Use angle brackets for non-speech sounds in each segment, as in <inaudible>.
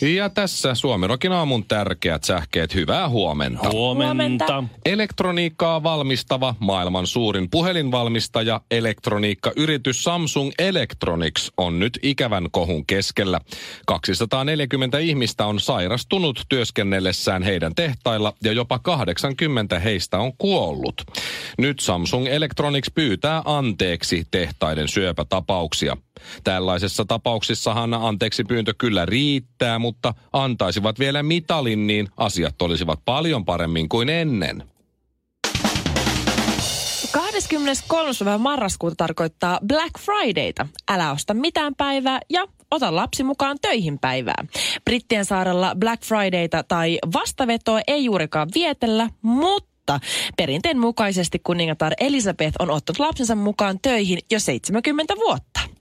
Ja tässä Suomirokin aamun tärkeät sähkeet. Hyvää huomenta. Huomenta. Elektroniikkaa valmistava maailman suurin puhelinvalmistaja, elektroniikkayritys Samsung Electronics on nyt ikävän kohun keskellä. 240 ihmistä on sairastunut työskennellessään heidän tehtailla ja jopa 80 heistä on kuollut. Nyt Samsung Electronics pyytää anteeksi tehtaiden syöpätapauksia. Tällaisessa tapauksissahan anteeksi pyyntö kyllä riittää, mutta antaisivat vielä mitalin, niin asiat olisivat paljon paremmin kuin ennen. 23. päivä marraskuuta tarkoittaa Black Fridayta. Älä osta mitään päivää ja ota lapsi mukaan töihin päivää. Brittien saarella Black Fridayta tai vastavetoa ei juurikaan vietellä, mutta perinteen mukaisesti kuningatar Elisabeth on ottanut lapsensa mukaan töihin jo 70 vuotta.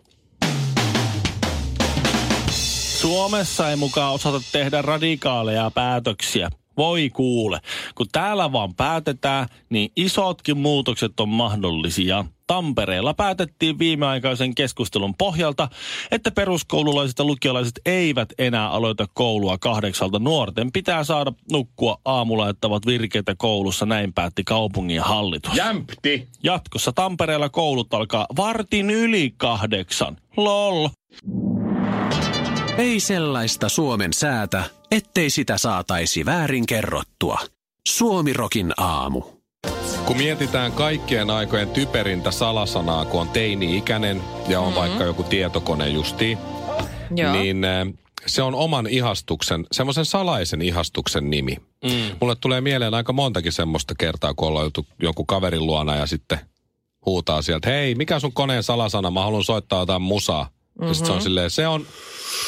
Suomessa ei mukaan osata tehdä radikaaleja päätöksiä. Voi kuule, kun täällä vaan päätetään, niin isotkin muutokset on mahdollisia. Tampereella päätettiin viimeaikaisen keskustelun pohjalta, että peruskoululaiset ja lukiolaiset eivät enää aloita koulua kahdeksalta. Nuorten pitää saada nukkua aamulla, että ovat virkeitä koulussa, näin päätti kaupungin hallitus. Jämpti! Jatkossa Tampereella koulut alkaa vartin yli kahdeksan. Lol. Ei sellaista Suomen säätä, ettei sitä saataisi väärin kerrottua. Suomirokin aamu. Kun mietitään kaikkien aikojen typerintä salasanaa, kun on teini-ikäinen ja on mm-hmm. vaikka joku tietokone justiin, Joo. niin äh, se on oman ihastuksen, semmoisen salaisen ihastuksen nimi. Mm. Mulle tulee mieleen aika montakin semmoista kertaa, kun ollaan jonkun kaverin luona ja sitten huutaa sieltä, hei, mikä sun koneen salasana, mä haluan soittaa jotain musaa. Mm-hmm. Ja sit se on silleen, se on,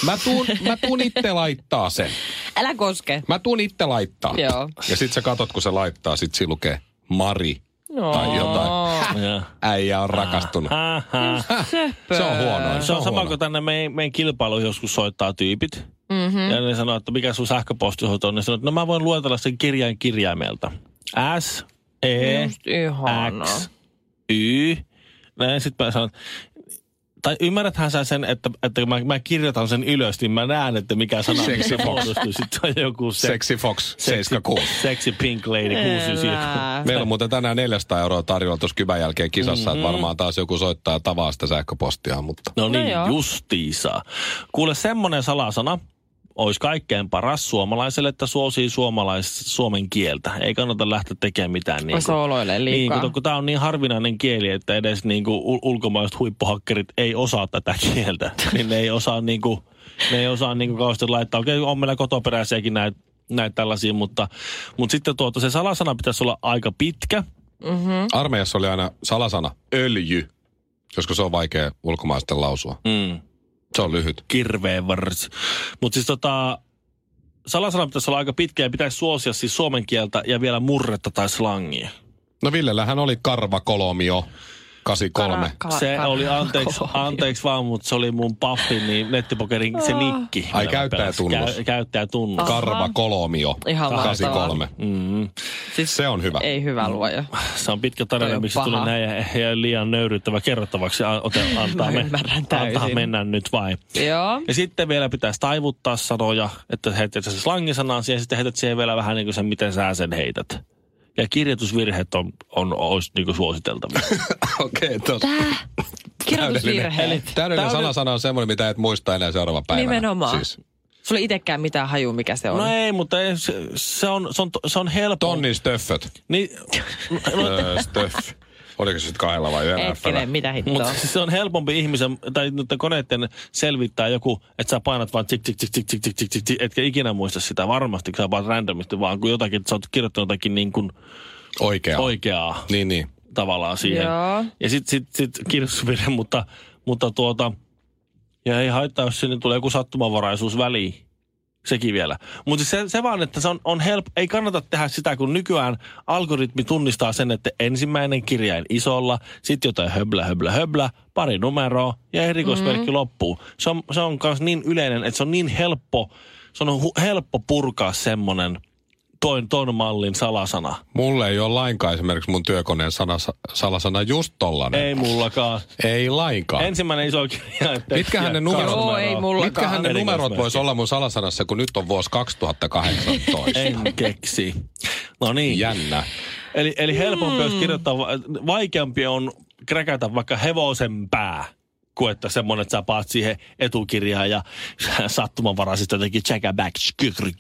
mä tuun, mä tuun itse laittaa sen. <laughs> Älä koske. Mä tuun itse laittaa. Joo. Ja sit sä katot, kun se laittaa, sit siinä lukee Mari No. tai jotain. <laughs> Ja. Äijä on rakastunut. <laughs> Se on huono. Se on sama kuin tänne meidän, meidän kilpailu joskus soittaa tyypit. Mm-hmm. Ja ne sanoo, että mikä sun sähköpostihoito on. Ne sanoo, että no mä voin luetella sen kirjain kirjaimelta. S, E. X, Y. Näin sitten mä sanon, tai ymmärräthän sä sen, että, että kun mä, mä kirjoitan sen ylös, niin mä näen, että mikä sana Sexy se Fox. muodostuu. Sitten on joku se, Sexy Fox 76. Sexy Pink Lady 69. Elää. Meillä on muuten tänään 400 euroa tarjolla tuossa kybän jälkeen kisassa, Mhm. että varmaan taas joku soittaa tavaa sitä sähköpostia, mutta... No niin, joo. no justiisa. Kuule, semmoinen salasana olisi kaikkein paras suomalaiselle, että suosii suomalais, suomen kieltä. Ei kannata lähteä tekemään mitään. Niin sooloilee niin, liikaa. kun, kun tämä on niin harvinainen kieli, että edes niin kuin ul- ulkomaiset huippuhakkerit ei osaa tätä kieltä. <laughs> niin ne ei osaa, niin kuin, ne ei osaa niin kuin kauheasti laittaa. Okei, on meillä kotoperäisiäkin näitä näitä tällaisia, mutta, mutta sitten tuota, se salasana pitäisi olla aika pitkä. Armeijassa oli aina salasana öljy, koska se on vaikea ulkomaisten lausua. Mm. Se on lyhyt. kirveen varsi. Mutta siis tota, salasana pitäisi olla aika pitkä ja pitäisi suosia siis suomen kieltä ja vielä murretta tai slangia. No Villellähän oli karva kolomio 83. Kala- Se oli, anteeksi, anteeksi vaan, mutta se oli mun paffin, niin nettipokerin se nikki. Ai, käyttäjätunnus. Käy, käyttäjätunnus. Karva kolomio Ihan 83. Mm. Siis Se on hyvä. Ei hyvä luoja. Se on pitkä tarina, on miksi tuli näin ja, ja liian nöyryttävä kerrottavaksi. Ote, <laughs> antaa, Mä me, antaa mennä nyt vai. Joo. Ja sitten vielä pitäisi taivuttaa sanoja, että heität se slangisanan siihen, ja sitten heität siihen vielä vähän niin kuin sen, miten sä sen heität. Ja kirjoitusvirheet on, on, olisi niin suositeltavia. <laughs> Okei, okay, tos. Tää. Kirjoitusvirheet. Täydellinen sanasana on semmoinen, mitä et muista enää seuraava päivänä. Nimenomaan. Siis Sulla ei itsekään mitään haju, mikä se on. no ei, mutta ei, se, se, on, se, on, se on helppo. tonnin stöfföt. Niin, no, stöff. Oliko se sitten kahdella vai yhdellä Hetkinen, mitä hittoa. mutta siis se on helpompi ihmisen, tai nyt koneiden selvittää joku, että sä painat vaan tsik, tsik, tsik, tsik, tsik, tsik, tsik, tsik, tsik, etkä ikinä muista sitä varmasti, kun sä painat randomisti, vaan kun jotakin, että sä oot kirjoittanut jotakin niin kuin Oikea. oikeaa. Niin, niin. tavallaan siihen. Joo. Ja sitten sit, sit kirjoitusvirhe, mutta, mutta tuota, ja ei haittaa, jos sinne tulee joku sattumanvaraisuus väliin. Sekin vielä. Mutta se, se vaan, että se on, on helppo, ei kannata tehdä sitä, kun nykyään algoritmi tunnistaa sen, että ensimmäinen kirjain isolla, sitten jotain höblä, höblä, höblä, pari numeroa ja erikoismerkki mm. loppuu. Se on, se on myös niin yleinen, että se on niin helppo, se on hu, helppo purkaa semmoinen toin, ton mallin salasana. Mulle ei ole lainkaan esimerkiksi mun työkoneen sana, salasana just tollanen. Ei mullakaan. Ei lainkaan. Ensimmäinen iso kirja. <laughs> Mitkähän ne numerot, Joo, ei mullakaan. mitkähän ne numerot vois olla mun salasanassa, kun nyt on vuosi 2018? En keksi. No niin. Jännä. Eli, eli helpompi olisi kirjoittaa, va- vaikeampi on kräkätä vaikka hevosen pää, kuin että semmoinen, että sä paat siihen etukirjaan ja <laughs> sattumanvaraisesti jotenkin check back.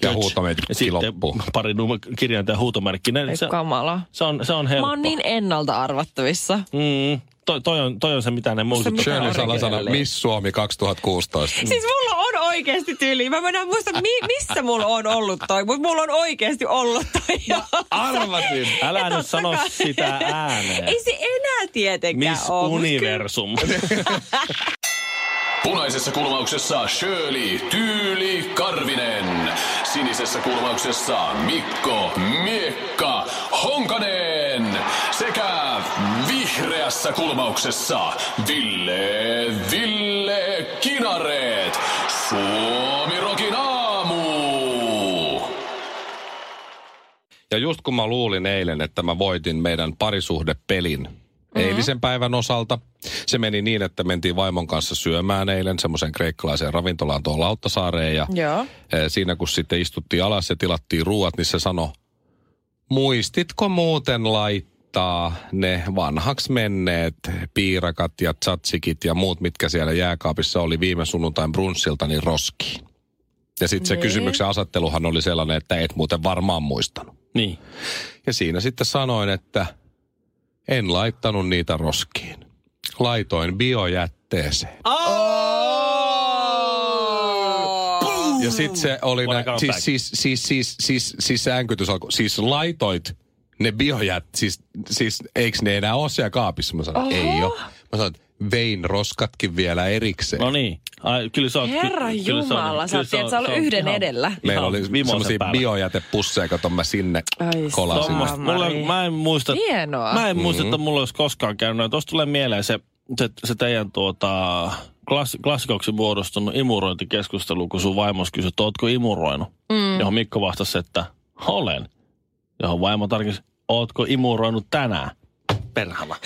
Ja huutomerkki ja sitten loppuu. pari kirjainta ja huutomerkki. Ne, Ei se, kamala. se, on, se on helppo. Mä oon niin ennalta arvattavissa. Mm, toi, toi, on, toi on se, mitä ne muistuttaa. Shirley salasana. Miss Suomi 2016. Siis mulla on oikeasti tyyli. Mä en muista, mi- missä mulla on ollut toi, mutta mulla on oikeasti ollut toi. Arvasin. Älä nyt sano sitä ääneen. Ei se enää tietenkään Miss ole. Universum. <laughs> Punaisessa kulmauksessa Shirley Tyyli Karvinen. Sinisessä kulmauksessa Mikko Miekka Honkanen. Sekä vihreässä kulmauksessa Ville Ville Kinareet. Suomi Rokin aamu. Ja just kun mä luulin eilen, että mä voitin meidän parisuhdepelin mm-hmm. eilisen päivän osalta. Se meni niin, että mentiin vaimon kanssa syömään eilen semmoiseen kreikkalaiseen ravintolaan tuolla Lauttasaareen. Ja Joo. eh, siinä kun sitten istuttiin alas ja tilattiin ruuat, niin se sanoi, muistitko muuten laittaa ne vanhaksi menneet piirakat ja tsatsikit ja muut, mitkä siellä jääkaapissa oli viime sunnuntain brunssilta, niin roskiin. Ja sitten se Niin. kysymyksen asetteluhan oli sellainen, että et muuten varmaan muistanut. niin. Ja siinä sitten sanoin, että en laittanut niitä roskiin. Laitoin biojätteeseen. Ja sitten se oli, nä, siis, siis, siis, siis, siis, siis se äänkytys alkoi, siis laitoit ne biojät, siis, siis eikö ne enää ole siellä kaapissa? Mä sanoin, ei ole. Mä sanoin, että vein roskatkin vielä erikseen. No niin. Ai, kyllä sä oot, Herra ky- kyllä Jumala, sä kyllä oot, sä oot- ollut oot yhden ihan- edellä. Meillä ihan oli semmoisia biojätepusseja, kato mä sinne Ai kolasin. Mari. mä en muista, Hienoa. mä en muista, Mm-hmm. että mulla olisi koskaan käynyt. Tuosta tulee mieleen se, se, se teidän tuota, klass, klassikoksi muodostunut imurointikeskustelu, kun sun vaimos kysyi, että ootko imuroinut? Mm. Johon Mikko vastasi, että olen. Johon vaimo tarkisi, ootko imuroinut tänään? Perhana. <laughs>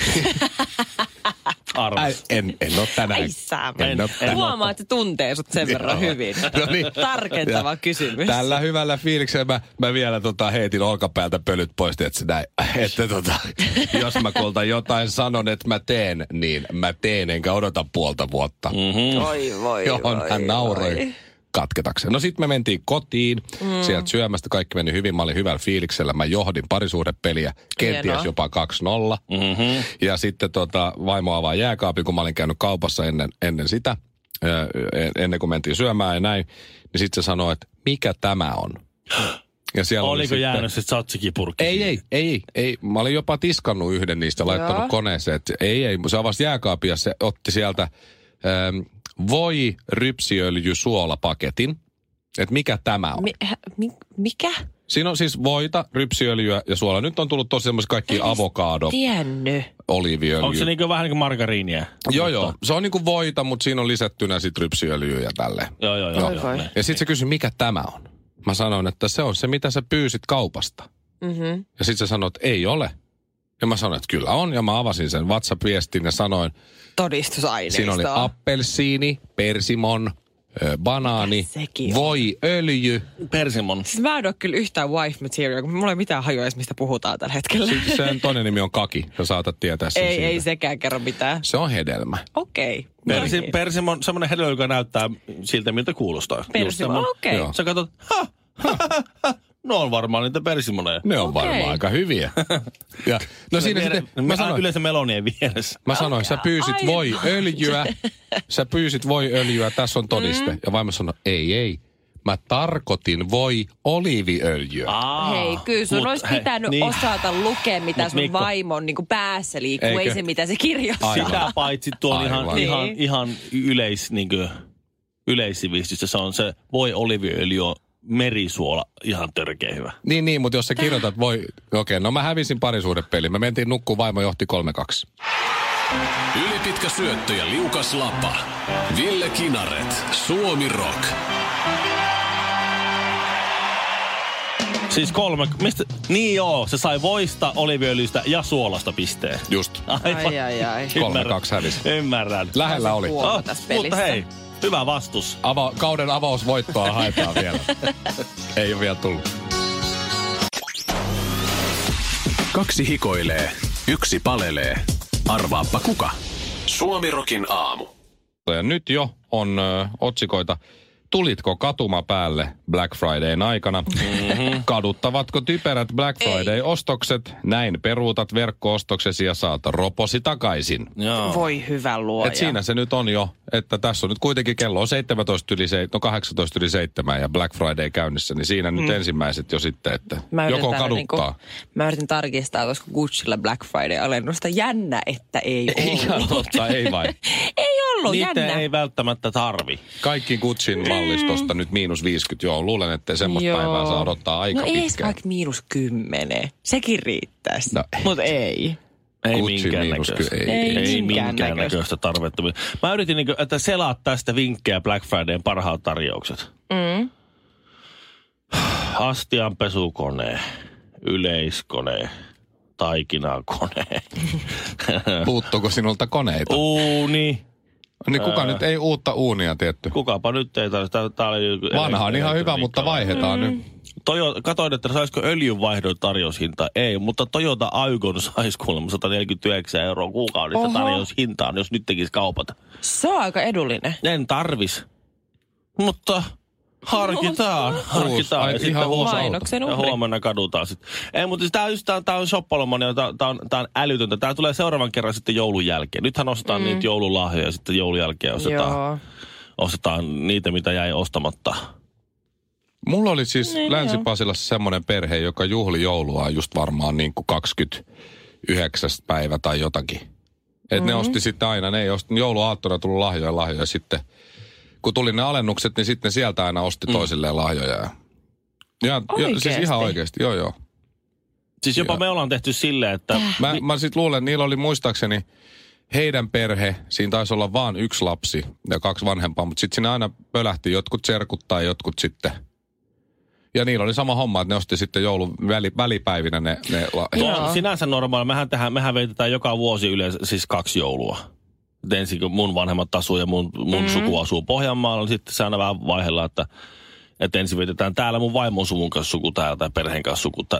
Arvas. Ai, en, en ole tänään. Ai sä en ole tänään. Huomaa, että se tuntee sut sen verran Joo. hyvin. <laughs> No niin. Tarkentava Ja kysymys. Tällä hyvällä fiiliksellä mä, mä vielä tota heitin olkapäältä pölyt pois, että, se näin, <laughs> että tota, jos mä kulta jotain sanon, että mä teen, niin mä teen enkä odota puolta vuotta. Mm. Voi, voi, Johon voi, hän nauroi voi. Katketakseen. No sitten me mentiin kotiin, mm. sieltä syömästä, kaikki meni hyvin, mä olin hyvällä fiiliksellä, mä johdin parisuhdepeliä, kenties Hienoa. jopa 2-0. Mm-hmm. Ja sitten tota, vaimo avaa jääkaapin, kun mä olin käynyt kaupassa ennen, ennen sitä, ö, ennen kuin mentiin syömään ja näin, niin sitten se sanoi, että mikä tämä on? Ja siellä oli Oliko sitten, jäänyt se tsatsikipurkki? Ei, ei, ei, ei. Mä olin jopa tiskannut yhden niistä, laittanut Joo. koneeseen. Et ei, ei. Se avasi jääkaapin ja se otti sieltä ähm, voi rypsiöljy suolapaketin. Että mikä tämä on? Mi- hä- mi- mikä? Siinä on siis voita, rypsiöljyä ja suola. Nyt on tullut tosi semmoisia kaikki avokado, Tiennyt. oliiviöljy. Onko se niinku vähän niin kuin margariinia? Joo, joo. Se on niinku voita, mutta siinä on lisättynä sit rypsiöljyä ja tälleen. Joo, joo, joo. Joo, niin. Ja sitten se kysyi, mikä tämä on. Mä sanoin, että se on se, mitä sä pyysit kaupasta. Mm-hmm. Ja sitten se sanoi, että ei ole. Ja mä sanoin, että kyllä on. Ja mä avasin sen WhatsApp-viestin ja sanoin, Todistusaineistoa. siinä oli appelsiini, persimon, ö, banaani, voi, öljy. Persimon. Siis mä en ole kyllä yhtään wife material, kun mulla ei mitään hajua edes, mistä puhutaan tällä hetkellä. Sitten sen toinen nimi on kaki. Sä saatat tietää sen ei, siitä. ei sekään kerro mitään. Se on hedelmä. Okei. Persi, Okay. persimon, semmoinen hedelmä, joka näyttää siltä, miltä kuulostaa. Just Persimon, okei. Joo. Sä katsot, ha, ha, ha, ha, no on varmaan niitä persimoneja. Ne on Okei. varmaan aika hyviä. <laughs> ja, no siinä Viere- sitten, mä sanoin, Yleensä melonien vieressä. Mä sanoin, sä pyysit Ai. voi öljyä, <laughs> sä pyysit voi öljyä, tässä on todiste. Mm. Ja vaimo sanoi, ei, ei, mä tarkoitin voi oliiviöljyä. Aa, Hei, kyllä sun mut olisi pitänyt niin. osata lukea, mitä Mut sun Mikko- vaimon niin päässä liikkuu, ei Eikö? se mitä se kirjoittaa. Aivan. Sitä paitsi tuo on ihan, Aivan. ihan, Niin. ihan yleis, niin kuin, yleissivistys. Se on se voi oliviöljy on merisuola ihan törkeä hyvä. Niin, niin, mutta jos sä kirjoitat, voi... Okei, okay, no mä hävisin parisuudepeliin. Me mentiin nukkuun, vaimo johti 3-2. Ylipitkä syöttö ja liukas lapa. Ville Kinaret, Suomi Rock. Siis kolme, mistä, niin joo, se sai voista, oliviöljystä ja suolasta pisteen. Just. Aivan. Ai, ai, ai. Ymmärrän. 3-2 hävisi. Ymmärrän. Lähellä oli. Tässä mutta hei, hyvä vastus. Ava- kauden avausvoittoa haetaan vielä. Ei ole vielä tullut. Kaksi hikoilee, yksi palelee. Arvaappa kuka? Suomi Rokin aamu. Ja nyt jo on ö, otsikoita. Tulitko katuma päälle Black Fridayn aikana? Mm-hmm. Kaduttavatko typerät Black Friday-ostokset? Näin peruutat verkko-ostoksesi ja saat roposi takaisin. Joo. Voi hyvä luoja. Et siinä se nyt on jo, että tässä on nyt kuitenkin kello on 17 yli, se, no 18 yli 7 ja Black Friday käynnissä, niin siinä nyt ensimmäiset jo sitten, että Mä joko täällä kaduttaa. Niinku, mä yritin tarkistaa, koska Gucciilla Black Friday-alennusta. Jännä, että ei ollut. Ihan totta, ei vai. <laughs> ei ollut, Niitä jännä. ei välttämättä tarvi. Kaikki Gucciin mallistosta nyt miinus 50, joo. Luulen, että semmoista Joo. päivää saa odottaa aika No pitkään. vaikka miinus kymmenen. Sekin riittäisi. No No, ei. Mutta ei. Ei minkäännäköistä. ei, ei. ei minkäännäköistä. minkäännäköistä tarvetta. Mä yritin, niin kuin, että selaat tästä vinkkejä Black Fridayn parhaat tarjoukset. Mm. Astianpesukone, yleiskone, taikinakone, <laughs> Puuttuuko sinulta koneita? uuni. Niin kuka nyt ei uutta uunia tietty? Kukapa nyt ei tarvitse. Tää, tää oli Vanha on ihan hyvä, mutta vaihdetaan Mm. nyt. Toyo, katoin, että saisiko öljynvaihdon tarjoushinta. Ei, mutta Toyota Aygon saisi kuulemma 149 euroa kuukaudessa Oho. tarjoushintaan, jos nyt tekisi kaupata. Se on aika edullinen. En tarvis. Mutta harkitaan, harkitaan. ai, ja ihan sitten Mainoksen ja huomenna kadutaan sitten. Ei, mutta siis tää on, just, tää, tää on shoppalomania, tää, tää, on, tää on älytöntä. Tää tulee seuraavan kerran sitten joulun jälkeen. Nythän ostetaan mm. niitä joululahjoja ja sitten joulun jälkeen ostetaan, Joo. ostetaan niitä, mitä jäi ostamatta. Mulla oli siis Niin, Länsi-Pasilassa semmoinen perhe, joka juhli joulua just varmaan niin kuin 29. päivä tai jotakin. Et Mm-hmm. ne osti sitten aina, ne ei osti jouluaattona tullut lahjoja lahjoja sitten. Kun tuli ne alennukset, niin sitten sieltä aina osti Mm. toisilleen lahjoja. Ja, ja, ja siis ihan oikeasti, joo joo. Siis jopa Joo. me ollaan tehty silleen, että... Mä, mä sitten luulen, että niillä oli muistaakseni heidän perhe, siinä taisi olla vaan yksi lapsi ja kaksi vanhempaa, mutta sitten siinä aina pölähti jotkut serkut tai jotkut sitten. Ja niillä oli sama homma, että ne osti sitten joulun väli, välipäivinä ne, ne la- Tuo on sinänsä normaali. Mehän, tehdään, mehän veitetään joka vuosi yleensä siis kaksi joulua. Ensin kun mun vanhemmat asuu ja mun, mun mm-hmm. suku asuu Pohjanmaalla, niin sitten se aina vähän vaihdellaan, että, että ensin vietetään täällä mun vaimon suvun kanssa suku täällä tai perheen kanssa suku tä,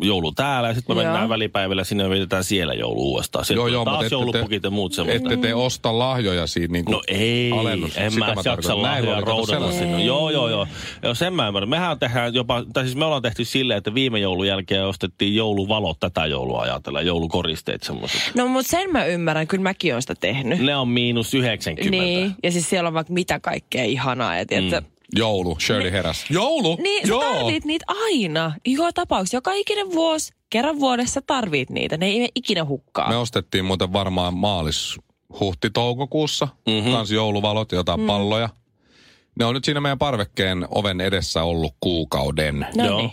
joulu täällä. Ja sitten me Joo. mennään välipäivillä sinne ja vietetään siellä joulu uudestaan. Sitten Joo, joo, taas joulupukit te- ja muut semmoista. Ette te osta lahjoja siinä niin kuin No ei, alennus. en Sitä mä jaksa tarkoitan. Näin lahjoja sinne. Joo, joo, joo. Joo, sen mä ymmärrän. Mehän tehdään jopa, tai siis me ollaan tehty silleen, että viime joulun jälkeen ostettiin jouluvalot tätä joulua ajatella, joulukoristeet semmoiset. No mutta sen mä ymmärrän, kyllä mäkin oon sitä tehnyt. Ne on miinus 90. Niin, ja siis siellä on vaikka mitä kaikkea ihanaa. Ja tiedätkö, Joulu, Shirley heräs. Joulu? Niin, sä Joo. tarvit niitä aina. Joka tapauksessa, joka ikinen vuosi, kerran vuodessa tarvit niitä. Ne ei mene ikinä hukkaa. Me ostettiin muuten varmaan maalis huhti-toukokuussa mm-hmm. kans jouluvalot, jotain mm. palloja. Ne on nyt siinä meidän parvekkeen oven edessä ollut kuukauden. no Joo. niin.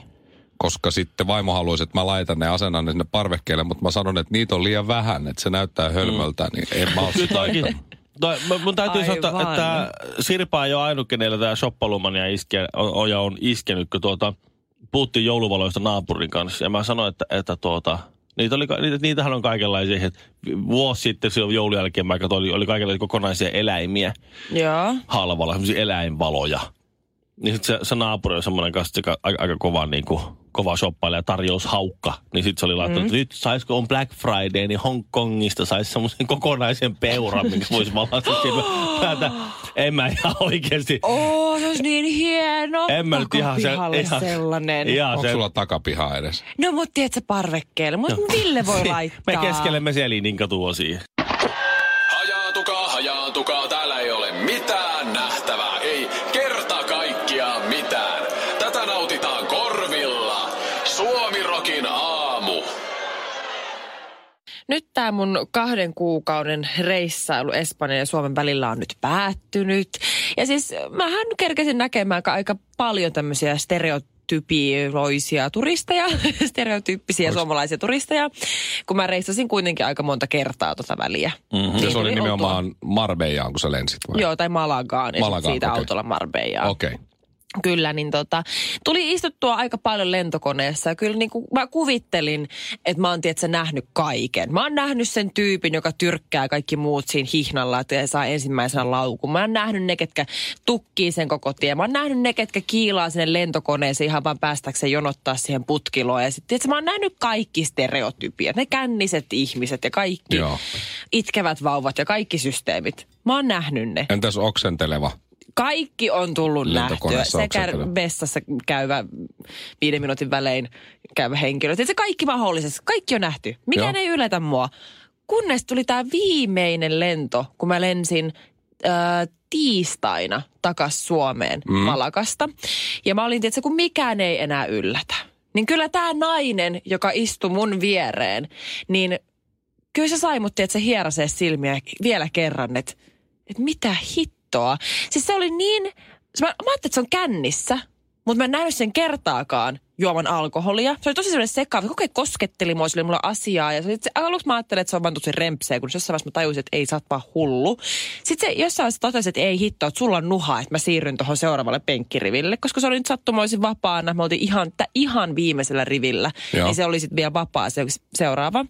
koska sitten vaimo haluaisi, että mä laitan ne asennan ne sinne parvekkeelle, mutta mä sanon, että niitä on liian vähän, että se näyttää hölmöltä, mm. niin en mä ole <laughs> Kyllä sitä mä- mun täytyy sanoa, että- Aivan. Sirpa ei ole ainut, kenellä tämä shoppalumania iske, on, ja on iskenyt, kun tuota, puhuttiin jouluvaloista naapurin kanssa. Ja mä sanoin, että, että tuota, niitä oli, niitä, niitähän on kaikenlaisia. Että vuosi sitten silloin joulun jälkeen mä katsoin, oli, oli kaikenlaisia kokonaisia eläimiä Joo. halvalla, semmoisia eläinvaloja. Niin sitten se, se naapuri on semmoinen kanssa se ka- aika, aika kova, niin kuin, kova shoppailija, tarjoushaukka. Niin sitten se oli laittanut, mm. että nyt saisiko on Black Friday, niin Hongkongista saisi semmoisen kokonaisen peuran, minkä voisi valata siinä päätä. En mä ihan oikeasti. Oo, se olisi niin hieno. En mä nyt ihan se- ihan- sellainen. Ihan Onko se, sulla takapiha edes? No mut tiedätkö parvekkeelle. Mut Ville voi <laughs> laittaa. me keskelemme Selinin katua siihen. Tämä mun kahden kuukauden reissailu Espanjan ja Suomen välillä on nyt päättynyt. Ja siis mähän kerkesin näkemään aika paljon tämmöisiä stereotypioisia turisteja, <laughs> stereotyyppisiä Olis- suomalaisia turisteja, kun mä reissasin kuitenkin aika monta kertaa tota väliä. Mm-hmm. Ja se Niin oli tuli nimenomaan Marbejaan, kun sä lensit vai? Joo, tai Malagaan Malagaan, siitä okei. autolla Marbejaan. Okei. Okay. Kyllä, niin tota, tuli istuttua aika paljon lentokoneessa ja kyllä niin kuin mä kuvittelin, että mä oon tietysti nähnyt kaiken. Mä oon nähnyt sen tyypin, joka tyrkkää kaikki muut siinä hihnalla, että saa ensimmäisenä laukun. Mä oon nähnyt ne, ketkä tukkii sen koko tien. Mä oon nähnyt ne, ketkä kiilaa sinne lentokoneeseen ihan vaan päästäkseen jonottaa siihen putkiloon. Ja sitten mä oon nähnyt kaikki stereotypiat, ne känniset ihmiset ja kaikki Joo. itkevät vauvat ja kaikki systeemit. Mä oon nähnyt ne Entäs oksenteleva? Kaikki on tullut nähtyä. Sekä vessassa käyvä viiden minuutin välein käyvä henkilö. Se kaikki mahdollisesti, kaikki on nähty. Mikään Joo. ei yllätä mua. Kunnes tuli tämä viimeinen lento, kun mä lensin äh, tiistaina takas Suomeen mm. Malakasta. Ja mä olin tietysti, kun mikään ei enää yllätä. Niin kyllä tämä nainen, joka istui mun viereen, niin kyllä se sai mut, että se hierasee silmiä vielä kerran, että, että mitä hittoa. Siis se oli niin, se mä, mä ajattelin, että se on kännissä, mutta mä en nähnyt sen kertaakaan juoman alkoholia. Se oli tosi sellainen sekaava. Se koko ajan kosketteli mua, sillä oli mulla asiaa. Ja se, oli- se, aluksi mä ajattelin, että se on vaan tosi rempseä, kun jossain vaiheessa mä tajusin, että ei, sä oot vaan hullu. Sitten se jossain vaiheessa totesi, että ei hitto, että sulla on nuha, että mä siirryn tuohon seuraavalle penkkiriville. Koska se oli nyt sattumoisin vapaana. Me oltiin ihan, ihan viimeisellä rivillä. Joo. Niin se oli sitten vielä vapaa se seuraava.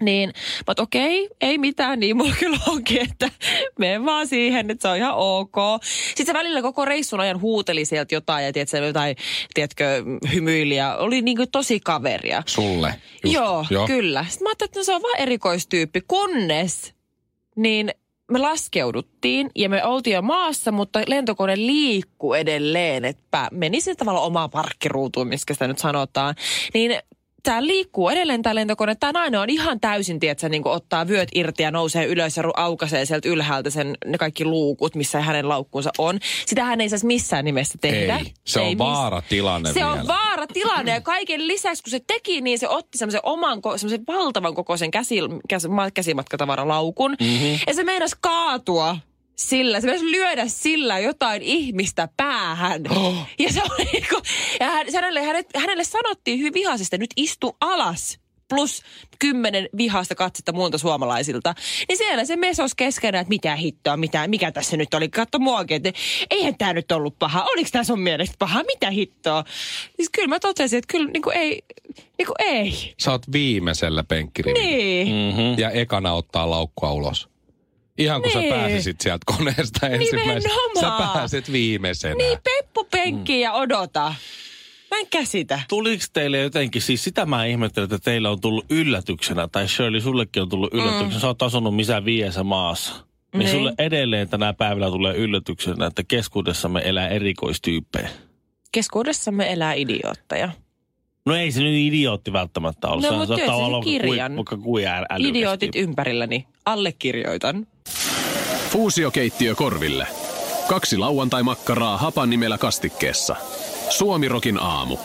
Niin, oot, okei, ei mitään, niin mulla kyllä onkin, että mene vaan siihen, että se on ihan ok. Sitten se välillä koko reissun ajan huuteli sieltä jotain ja tiedätkö, jotain, tiedätkö, hymyili ja oli niin kuin tosi kaveria. Sulle. Just. Joo, Joo, kyllä. Sitten mä ajattelin, että no se on vaan erikoistyyppi, kunnes niin me laskeuduttiin ja me oltiin jo maassa, mutta lentokone liikkuu edelleen, että meni sen tavalla omaan parkkiruutuun, miskä sitä nyt sanotaan. Niin tämä liikkuu edelleen tämä lentokone. Tämä nainen on ihan täysin, tietsä, niin ottaa vyöt irti ja nousee ylös ja aukaisee sieltä ylhäältä sen, ne kaikki luukut, missä hänen laukkuunsa on. Sitä hän ei saisi missään nimessä tehdä. Ei, se on vaaratilanne Se on vielä. vaaratilanne ja kaiken lisäksi, kun se teki, niin se otti semmoisen oman, semmoisen valtavan kokoisen käsi, käs, ma- käsimatkatavaralaukun. Mm-hmm. Ja se meinasi kaatua sillä, se meinasi lyödä sillä jotain ihmistä päähän. Oh. Ja, se oli, niinku- ja hän, se hänelle, hänelle, hänelle sanottiin hyvin vihaisesti, nyt istu alas plus kymmenen vihasta katsetta muilta suomalaisilta. Niin siellä se mesos keskenään, että mitä hittoa, mitä, mikä tässä nyt oli. Katso muakin, että eihän tämä nyt ollut paha. Oliko tämä sun mielestä paha? Mitä hittoa? Siis kyllä mä totesin, että kyllä niin kuin ei, niin kuin ei. Sä oot viimeisellä penkkirivillä. Niin. Mm-hmm. Ja ekana ottaa laukkua ulos. Ihan kun Niin. sä pääsisit sieltä koneesta ensimmäisenä. Sä pääset viimeisenä. Niin, peppu penkki ja odota. Mä en käsitä. Tuliko teille jotenkin, siis sitä mä ihmettelen, että teillä on tullut yllätyksenä, tai Shirley, sullekin on tullut yllätyksenä, mm. sä oot asunut missä viiessä maassa. Niin, Niin. sulle edelleen tänä päivänä tulee yllätyksenä, että keskuudessamme elää erikoistyyppejä. Keskuudessamme elää idiootteja. No ei se nyt idiootti välttämättä ole. No, Se- mut se on työ, se tavallaan kirjan. Vaikka ä- älykäs Idiootit ympärilläni. Allekirjoitan. Fuusiokeittiö korville. Kaksi lauantai-makkaraa hapan nimellä kastikkeessa. Suomirokin aamu.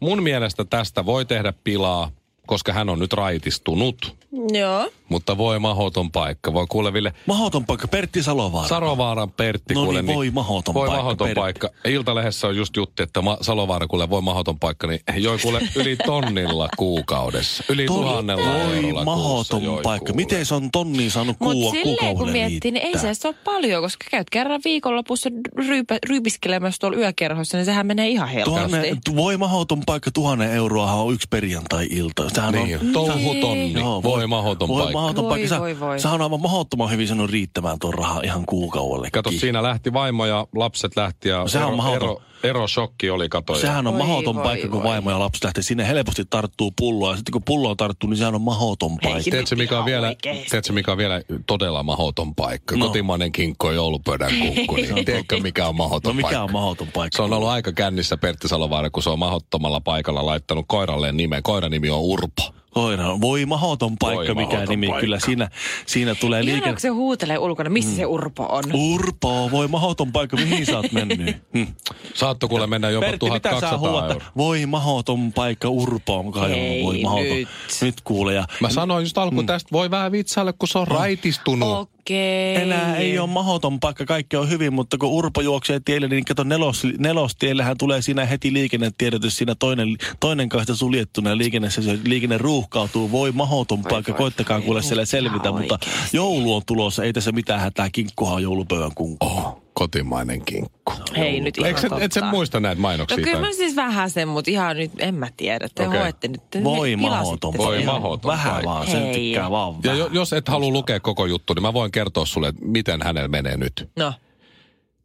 Mun mielestä tästä voi tehdä pilaa, koska hän on nyt raitistunut. Joo. Mutta voi mahoton paikka. Voi kuuleville Mahoton paikka, Pertti Salovaara. Sarovaaran Pertti No kuule, niin, voi mahoton voi paikka, mahoton Pertti. paikka. Iltalehdessä on just jutti, että ma- Salovaara kuule voi mahoton paikka, niin joi kuule yli <laughs> tonnilla kuukaudessa. Yli Tonni- tuhannella Voi eurolla mahoton kuussa paikka. kuule. Miten se on tonniin saanut Mutta kuua silleen kun miettii, niin ei se ole paljon, koska käyt kerran viikonlopussa ryypä, ryypiskelemässä tuolla yökerhossa, niin sehän menee ihan helposti. Tuhannen, voi mahoton paikka, tuhannen euroahan on yksi perjantai-ilta. Sehän on, Niin, touhutonni. Joo, voi mahoton voi paikka. Mahoton Voi, paikka. Sä- voi, voi. Sähän on aivan mahdottoman hyvin sanonut riittämään tuon rahaa ihan kuukaudelle. Kato, siinä lähti vaimo ja lapset lähti ja Sehän on ero, mahdoton. ero, erosokki oli kato. Sehän on Voi, mahoton voi, paikka, kun voi. vaimo ja lapsi lähtee. Sinne helposti tarttuu pulloa. Ja sitten kun pulloa tarttuu, niin sehän on mahoton paikka. Tiedätkö mikä, on vielä, tiedätkö, mikä on vielä todella mahoton paikka? No. Kotimainen kinkko ja joulupöydän kukku. Niin <laughs> tiedätkö, mikä on mahoton No mikä paikka? on mahoton paikka? Se on ollut aika kännissä Pertti Salovaara, kun se on mahottomalla paikalla laittanut koiralleen nimen. Koiran nimi on Urpo. Koira, voi mahoton paikka, Voi mikä mahoton nimi. paikka. Kyllä siinä, siinä tulee liikenne. kun se huutelee ulkona, missä Mm. se Urpo on. Urpo, voi mahoton paikka, mihin sä oot mennyt? Hm. <laughs> Saatto kuule mennä jopa Pertti, mitä sä 1200 huuat? euroa. Voi mahoton paikka Urpoon kajonnut, Ei voi mahoton. nyt. Nyt kuule. Ja Mä sanoin just alkuun, tästä voi vähän vitsailla, kun se on raitistunut. Okei. enää ei ole mahoton paikka, kaikki on hyvin, mutta kun Urpo juoksee tielle, niin kato nelos, nelostiellähän tulee siinä heti liikennetiedotus, siinä toinen, toinen kaista suljettuna ja liikenne, se, liikenne ruuhkautuu. Voi mahoton paikka, voi, koittakaa kuule siellä selvitä, Ihan mutta joulu on tulossa, ei tässä mitään hätää, kinkkuhan on joulupöydän kunkku. Oh, kotimainen kinkku. Hei nyt ihan Eikö se, et totta. muista näitä mainoksia? No kyllä tai- mä siis vähän sen, mutta ihan nyt en mä tiedä. Te Okei. hoette nyt. Te Voi mahoton sen. Voi paikka. mahoton Vähän paikka. vaan, sen Hei. tykkää vaan Ja vähän. jo, jos et halua lukea koko juttu, niin mä voin kertoa sulle, että miten hänellä menee nyt. No.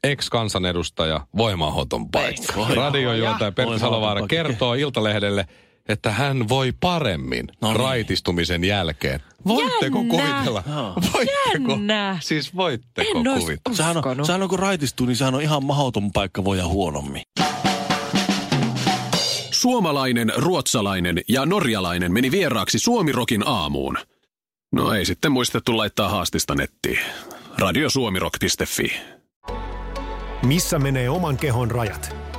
Ex-kansanedustaja, voimahoton paikka. Radiojuontaja Pertti Salovaara kertoo Iltalehdelle, että hän voi paremmin No niin. raitistumisen jälkeen. Voitteko Jännä. kuvitella? Voitteko? Jännä. Siis voitteko En kuvitella? Sehän on, uskonut. sehän on kun raitistuu, niin sehän on ihan mahoton paikka voida huonommin. Suomalainen, ruotsalainen ja norjalainen meni vieraaksi Suomirokin aamuun. No ei sitten muistettu laittaa haastista nettiin. Radiosuomirok.fi. Missä menee oman kehon rajat?